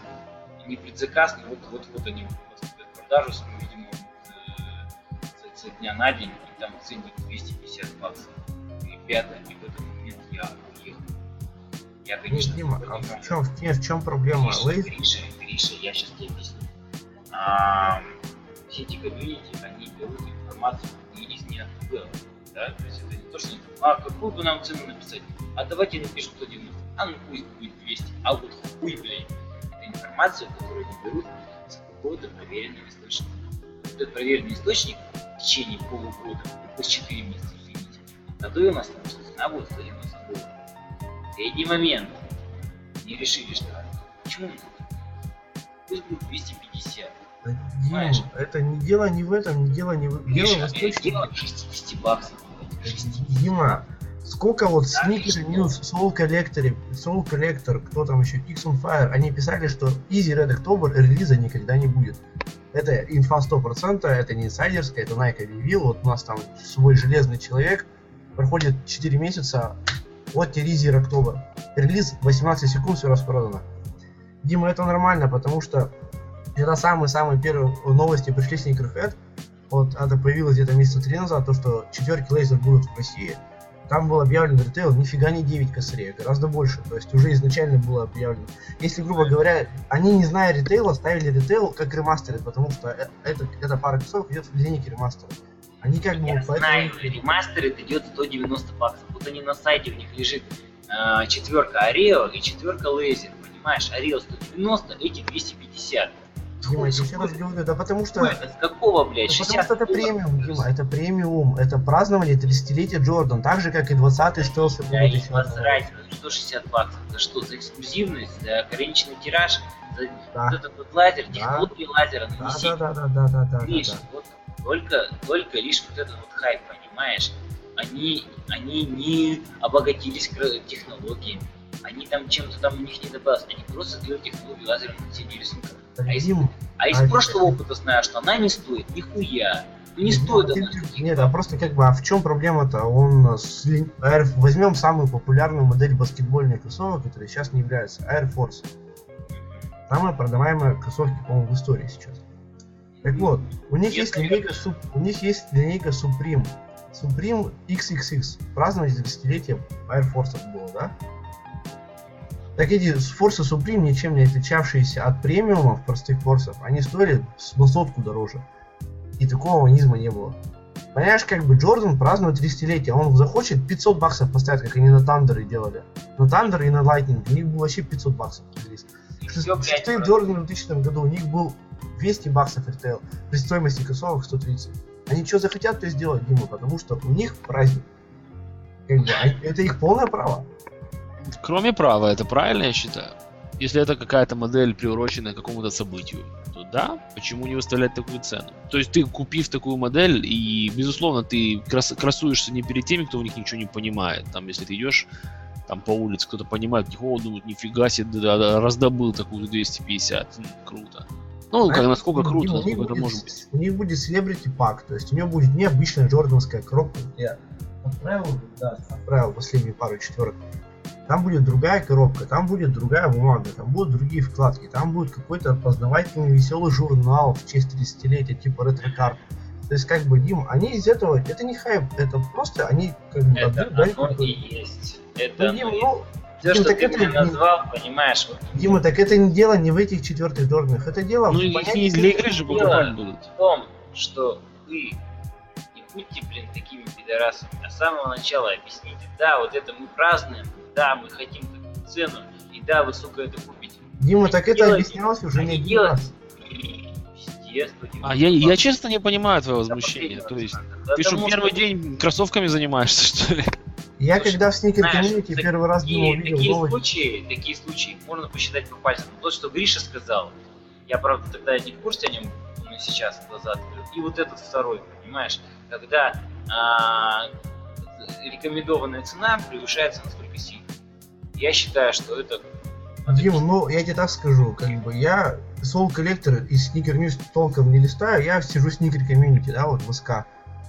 не предзаказ, но вот, вот, вот они поступят в продажу, свою, видимо, э, со- дня на день, и там ценник 250 баксов. Ребята, и в этот момент я уехал. Я, Ну, конечно, Дима, а в чем, нет, в чем проблема? Гриша, Гриша, Гриша, я сейчас тебе объясню. А, все эти комьюнити, они берут информацию не из ниоткуда. Да? То есть это не то, что а какую бы нам цену написать? А давайте напишем 190. А ну пусть будет 200. А вот хуй, блядь. Это информация, которую они берут с какого-то проверенного источника. Этот проверенный источник в течение полугода, пусть 4 месяца, извините, тому, что цена будет 190 долларов. В третий момент не решили, что почему Пусть будет 250. Да, Дим, Понимаешь? это не дело не в этом, не дело не в дело в Миша, источнике. дело в 60 баксов. блядь, 60. Дима, Сколько вот Sneaker News, Soul Collector, Soul Collector, кто там еще, X on Fire, они писали, что Easy Red October релиза никогда не будет. Это инфа 100%, это не инсайдерская, это Nike объявил, вот у нас там свой железный человек, проходит 4 месяца, вот тебе Easy Red October. Релиз 18 секунд, все распродано. Дима, это нормально, потому что это самые-самые первые новости пришли с Sneakerhead, вот это появилось где-то месяца три назад, то, что четверки лазер будут в России. Там был объявлен ритейл нифига не 9 косарей, а гораздо больше. То есть уже изначально было объявлено. Если, грубо говоря, они, не зная ритейла, ставили ритейл как ремастеры, потому что э, это, эта пара кроссовок идет в линейке ремастера. Они как бы... Я вот знаю, поэтому- ремастер это идет 190 баксов. Вот они на сайте, у них лежит э, четверка Орео и четверка Лейзер. Понимаешь, Орео 190, эти 250. Дима, я еще раз говорю, да потому что... Ой, с какого, блядь, Да 60 потому что это премиум, Дима, это премиум, это празднование 30-летия Джордан, так же, как и 20-й Штелси Да, будет и еще. посрать, за 160 баксов. За что? За эксклюзивность, за ограниченный тираж, за Да. вот этот вот лазер, Да. технологии лазера Да, нанести. да, да, да, да, да, да, да, Лишь, да. вот только, только лишь вот этот вот хайп, понимаешь? Они, они не обогатились технологиями. Они там чем-то там у них не добавилось. Они просто сделали технологию лазером нанесения рисунка. А из- А из А прошлого опыта знаю, что она не стоит нихуя. Ну не Дим, стоит она. Нет, а просто как бы, а в чем проблема-то? Он с возьмем самую популярную модель баскетбольных кроссовок, которая сейчас не является Air Force. Самая продаваемая кроссовки, по-моему, в истории сейчас. Так вот, у них есть линейка, Sup- у них есть линейка Supreme. Supreme XXX. Празднование 30-летия Air Force было, да? Так эти форсы Supreme, ничем не отличавшиеся от премиумов, простых форсов, они стоили на сотку дороже. И такого низма не было. Понимаешь, как бы Джордан празднует 30-летие, он захочет 500 баксов поставить, как они на и делали. На Thunder и на Lightning у них было вообще 500 баксов релиз. Просто. Джордан в 2000 году у них был 200 баксов ритейл при стоимости кроссовок 130. Они что захотят, то и сделают, Дима, потому что у них праздник. Как бы, а это их полное право. Кроме права, это правильно, я считаю. Если это какая-то модель, приуроченная к какому-то событию, то да, почему не выставлять такую цену? То есть ты, купив такую модель, и, безусловно, ты крас- красуешься не перед теми, кто в них ничего не понимает. Там, если ты идешь там по улице, кто-то понимает, о, думает, нифига себе, да, да, раздобыл такую за 250, М, круто. Ну, как, Знаешь, насколько круто, у насколько это будет- может быть. У них будет Celebrity Pack, то есть у него будет необычная джордановская коробка. Я отправил, да, отправил последнюю пару четверок. Там будет другая коробка, там будет другая бумага, там будут другие вкладки, там будет какой-то опознавательный веселый журнал в честь 30-летия, типа ретро-карт. То есть, как бы, Дим, они из этого, это не хайп, это просто они, как бы, Это дают оно какой-то- и есть. Это Ну, Дим, ну, Все, Дим, что так ты это назвал, понимаешь, вот Дима, так это не дело не в этих четвертых Джорданах, это дело Ну, в их не для игры же покупать будут. в том, что вы не будьте, блин, такими пидорасами. А с самого начала объясните, да, вот это мы празднуем, да, мы хотим такую цену, и да, вы, сука, это купите. Дима, так это Делайте. объяснялось уже не 190 А я, я честно не понимаю возмущения. последнего То есть, цена. ты что, первый что день кроссовками занимаешься, что ли? Я Слушай, когда в сникер комьюнити так- первый раз Дима такие, увидел такие новость, случаи, такие случаи можно посчитать по пальцам. Вот что Гриша сказал, я правда тогда не в курсе о нем, но сейчас глаза открыл. И вот этот второй, понимаешь, когда а, рекомендованная цена превышается насколько сильно. Я считаю, что это Дима, ну я тебе так скажу, как бы я Soul Collector и Sneaker News толком не листаю, я сижу в Sneaker Community, да, вот в СК.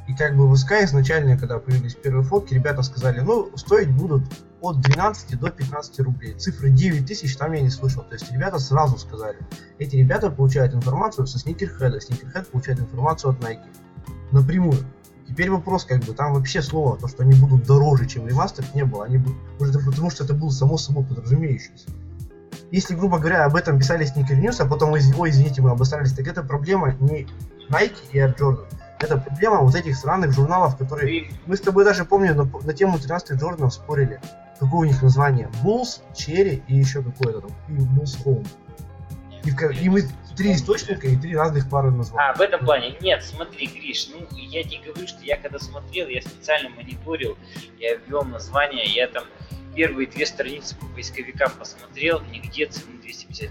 И как бы в СК изначально, когда появились первые фотки, ребята сказали, ну, стоить будут от 12 до 15 рублей. Цифры 9 тысяч там я не слышал. То есть ребята сразу сказали. Эти ребята получают информацию со Sneakerhead, Sneakerhead получает информацию от Nike. Напрямую. Теперь вопрос, как бы, там вообще слова, то, что они будут дороже, чем ремастер, не было. Они будут, это потому что это было само собой подразумеющееся. Если, грубо говоря, об этом писали Sneaker News, а потом, из- ой, извините, мы обосрались, так это проблема не Nike и Air Jordan. Это проблема вот этих странных журналов, которые... Мы с тобой даже, помню, на, на тему 13 Джорданов спорили. Какое у них название? Bulls, Cherry и еще какое-то там. И Bulls Home. И, и мы три источника и три разных пары назвали. А, в этом плане. Нет, смотри, Гриш, ну, я тебе говорю, что я когда смотрел, я специально мониторил, я ввел название, я там первые две страницы по поисковикам посмотрел, нигде цены 250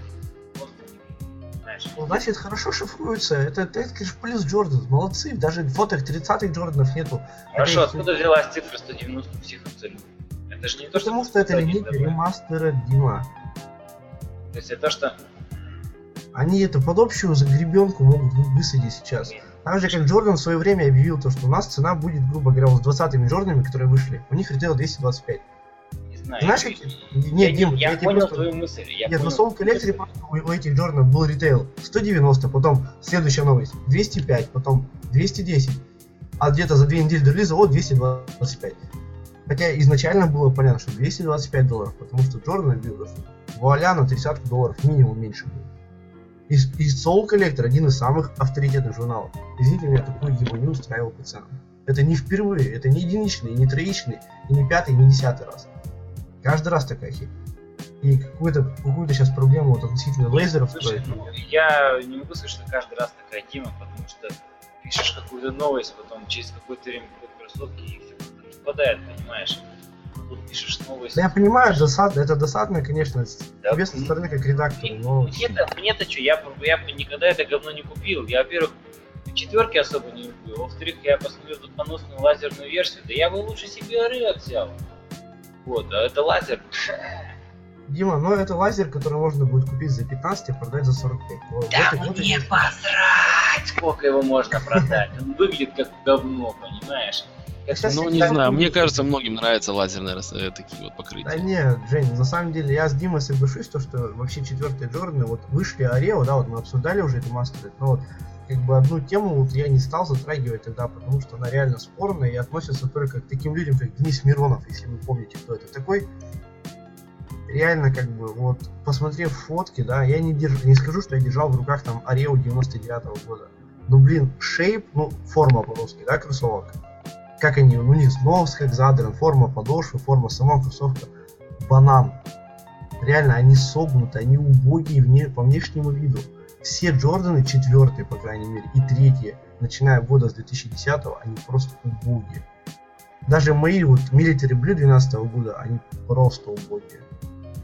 просто не видно. знаешь. Ну, значит, хорошо шифруется. Это, это, это конечно, плюс Джордан. Молодцы. Даже фоток 30-х Джорданов нету. Хорошо, Это- откуда взялась цифра 190 у всех абсолютно? Это же не то, что... Потому что это 101 линейка ремастера Дима. То есть это то, что... Они это под общую загребенку могут вы- высадить сейчас. Так же, как Джордан в свое время объявил то, что у нас цена будет, грубо говоря, вот с 20-ми Джорданами, которые вышли. У них рetail 225. Не знаю. Знаешь, я- какие- я, Нет, Дим, я, я тебе понял просто- твою мысль. Я Нет, понял на Soul Collector просто у, у этих Джорданов был ритейл 190, потом следующая новость 205, потом 210, а где-то за две недели до релиза вот 225. Хотя изначально было понятно, что 225 долларов, потому что Джордан объявил, что вуаля на 30 долларов минимум меньше будет. И, и Soul Collector один из самых авторитетных журналов. Извините меня, такую его не устраивал ценам. Это не впервые, это не единичный, не троичный, и не пятый, и не десятый раз. Каждый раз такая херня. И какую-то какую сейчас проблему вот относительно лазеров Слушай, строить. ну, я не могу сказать, что каждый раз такая тема, потому что пишешь какую-то новость, потом через какое-то время выходят кроссовки, и все как-то совпадает, понимаешь? Тут пишешь новость. Да я понимаю, досад, это досадно, конечно, с Да, тебе со стороны как редактору, но... Мне-то, мне-то что, я, я бы никогда это говно не купил. Я, во-первых, четверки особо не люблю. Во-вторых, я посмотрел тут поносную лазерную версию. Да я бы лучше себе Орео взял. Вот, а это лазер. Дима, ну это лазер, который можно будет купить за 15 и продать за 45. Вот, Да вот и- вот мне посрать, сколько его можно продать. Он выглядит как говно, понимаешь? Сейчас Ну, я не знаю, не мне кажется, многим нравятся лазерные э, такие вот Да покрытия. нет, Жень, на самом деле я с Димой соглашусь, то, что вообще четвертые Джорданы, вот вышли Орео, да, вот мы обсуждали уже это мастеры, но вот как бы одну тему вот я не стал затрагивать тогда, потому что она реально спорная и относится только к таким людям, как Денис Миронов, если вы помните, кто это такой. Реально, как бы, вот, посмотрев фотки, да, я не, держ... не скажу, что я держал в руках там Орео 99 года. Ну, блин, шейп, ну, форма по-русски, да, кроссовок. Как они, у них нос как задран, форма подошвы, форма самого кроссовка. Банан. Реально, они согнуты, они убогие вне, по внешнему виду. Все Джорданы, четвертые, по крайней мере, и третьи, начиная года с 2010 они просто убогие. Даже мои вот Military Blue 12 года, они просто убогие.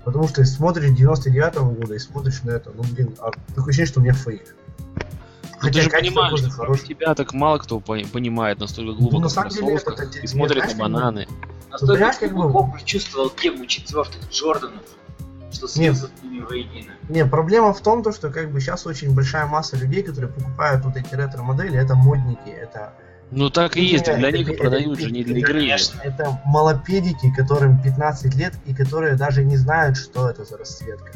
Потому что смотришь 99 года и смотришь на это, ну блин, а такое ощущение, что у меня фейк. Ну, ты же понимаешь, что хорошее. тебя так мало кто по- понимает настолько глубоко Ну, на самом деле, это- и смотрит на бананы. Настолько как бы- глубоко прочувствовал тему четвертых Джорданов, что слился с ними воедино. Не, проблема в том, то, что как бы сейчас очень большая масса людей, которые покупают вот эти ретро-модели, это модники, это, Ну так и Не, есть, для них продают же, не для игры. конечно. это малопедики, которым 15 лет и которые даже не знают, что это за расцветка.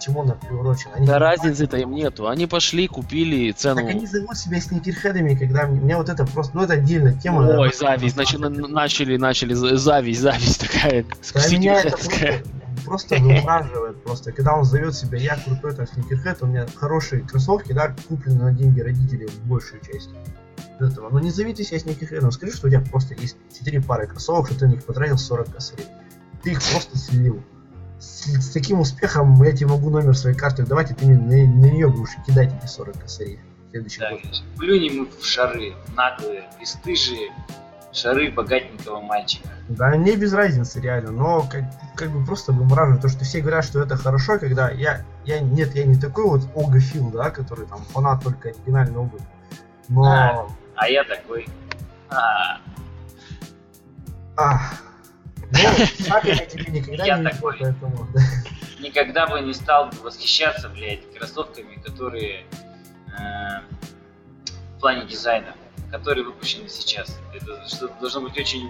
Чему она приурочена. Они Да не разницы-то им нету. Они пошли, купили цену. Так они зовут себя сникерхедами, когда мне, мне вот это просто, ну это отдельная тема. Ой, да. зависть, значит, на- начали, начали, за- зависть, зависть такая, Да, меня это просто, просто вымораживает просто. Когда он зовет себя, я крутой там сникерхед, у меня хорошие кроссовки, да, куплены на деньги родителей большую часть этого. Но не зови ты себя сникерхедом, скажи, что у тебя просто есть 4 пары кроссовок, что ты на них потратил 40 косарей. Ты их просто слил. С, с таким успехом я тебе могу номер своей карты давать, и ты мне на, на нее будешь кидать эти 40 косарей. в Следующий Да, год. плюнем мы в шары, наглые, бесстыжие шары богатенького мальчика. Да, мне без разницы, реально, но как, как бы просто вымораживает то, что все говорят, что это хорошо, когда я, я, нет, я не такой вот огофил, да, который там фанат только оригинальной обуви. Но, Да. А я такой. А, ах, ну, так я тебе никогда Я не видел, такой. поэтому, никогда бы не стал восхищаться, блядь, кроссовками, которые э, в плане дизайна, которые выпущены сейчас. Это что должно быть очень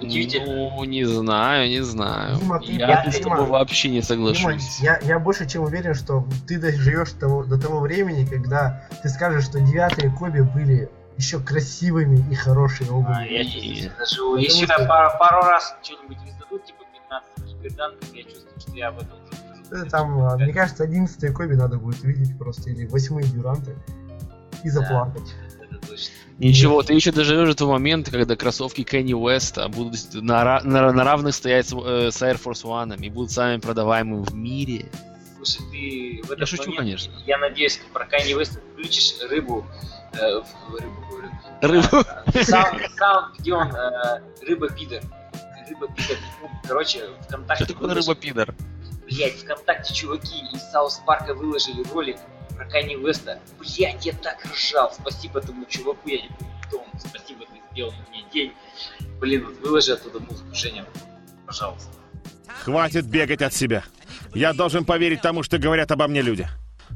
удивительно. Ну, не знаю, не знаю. Дима, ты- Я с тобой вообще не Дима, соглашусь. я, я больше чем уверен, что ты доживешь того, до того времени, когда ты скажешь, что девятые Коби были еще красивыми и хорошие обуви. А, я чувствую, даже если что- пару, пару раз что-нибудь издадут, типа 15 гиперданков, я чувствую, что я об этом уже там, мне кажется, 11 Коби надо будет увидеть просто, или 8 Дюранты, и заплакать. Это точно. Ничего, ты еще доживешь до того момента, когда кроссовки Кенни Уэста будут на, на- на равных стоять с, э, с Air Force One и будут самыми продаваемыми в мире. Слушай, ты в этот Я шучу, момент, конечно. Я надеюсь, ты про Kanye West включишь рыбу, э, рыбу говорю. Рыбу. Саунд, где он э, рыба пидор. Рыба пидор. Ну, Короче, ВКонтакте Что такое рыба-пидор? Блять, ВКонтакте чуваки из Саус Парка выложили ролик про Кани Веста. Блять, я так ржал. Спасибо этому чуваку, я не помню, кто он. Спасибо, ты сделал мне день. Блин, вот выложи оттуда музыку, Женя. Пожалуйста. Хватит бегать от себя. Я должен поверить тому, что говорят обо мне люди.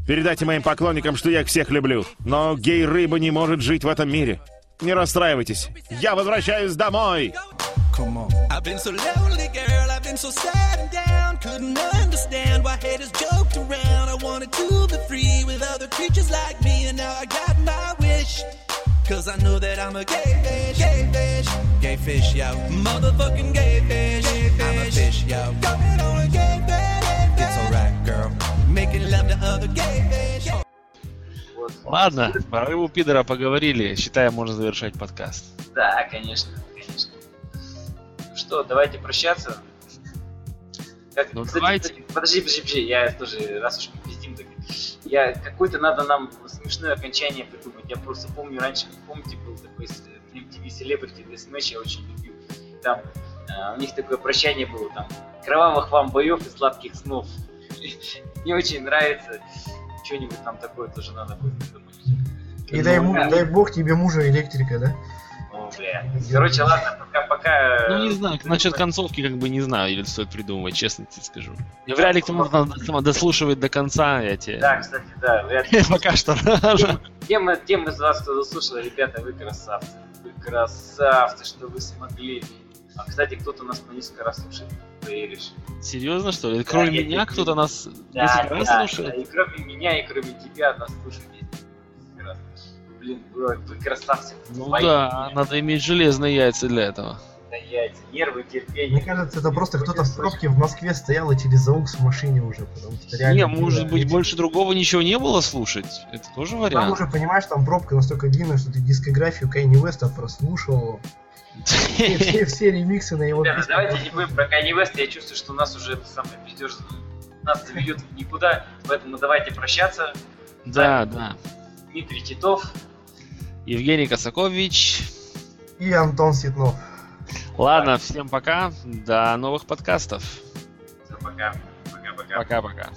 Передайте моим поклонникам, что я их всех люблю. Но гей-рыба не может жить в этом мире. Не расстраивайтесь. Я возвращаюсь домой. Come on. I've been so lonely, girl. I've been so sad and down. Couldn't understand why haters joked around. I wanted to be free with other creatures like me, and now I got my wish. Cause I know that I'm a gay fish, gay fish, gay fish, yo. Motherfucking gay fish, I'm a fish, yo. Going on a gay fish, it's alright, girl. Ладно, про рыбу пидора поговорили. Считаем, можно завершать подкаст. Да, конечно, конечно. Ну что, давайте прощаться. Как, Ну, кстати, давайте. кстати, подожди, подожди, подожди, я тоже, раз уж мы пиздим, так я какое-то надо нам смешное окончание придумать. Я просто помню раньше, помните, был такой с- MTV Celebrity Deathmatch, я очень любил. Там э, у них такое прощание было, там, кровавых вам боев и сладких снов. Мне очень нравится. Что-нибудь там такое тоже надо будет придумать. И дай, му- Да. дай бог тебе мужа электрика, да? О, бля. Короче, ладно, пока-пока. Ну, не знаю, насчет концовки, как бы не знаю, или стоит придумывать, честно тебе скажу. И вряд ли кто-то дослушивает до конца, я тебе... Да, кстати, да, вряд ли. Пока что. Тем, тем из вас, кто заслушал, ребята, вы красавцы. Вы красавцы, что вы смогли. А, кстати, кто-то нас по несколько раз слушает, поверишь. Серьезно, что ли? Кроме я меня кто-то нас Да, 10 раз да, слушает? да, и кроме меня, и кроме тебя нас раз. Блин, вы, вы красавцы. Ну Свои да, надо иметь железные яйца для этого. Да, яйца, нервы, терпение. Мне кажется, это просто кто-то в пробке в Москве стоял и через AUX в машине уже, потому что реально... Не, может быть, больше другого ничего не было слушать? Это тоже Там вариант. уже, понимаешь, там пробка настолько длинная, что ты дискографию Кайни Уэста прослушал. Все, все, все ремиксы на его Ребята, давайте не будем про Kanye West. Я чувствую, что у нас уже это самое пиздеж нас заведет в никуда. Поэтому давайте прощаться. Да, да. Дмитрий Титов. Евгений Косакович. И Антон Ситнов. Ладно, всем пока. До новых подкастов. Всё, пока. Пока-пока. Пока-пока.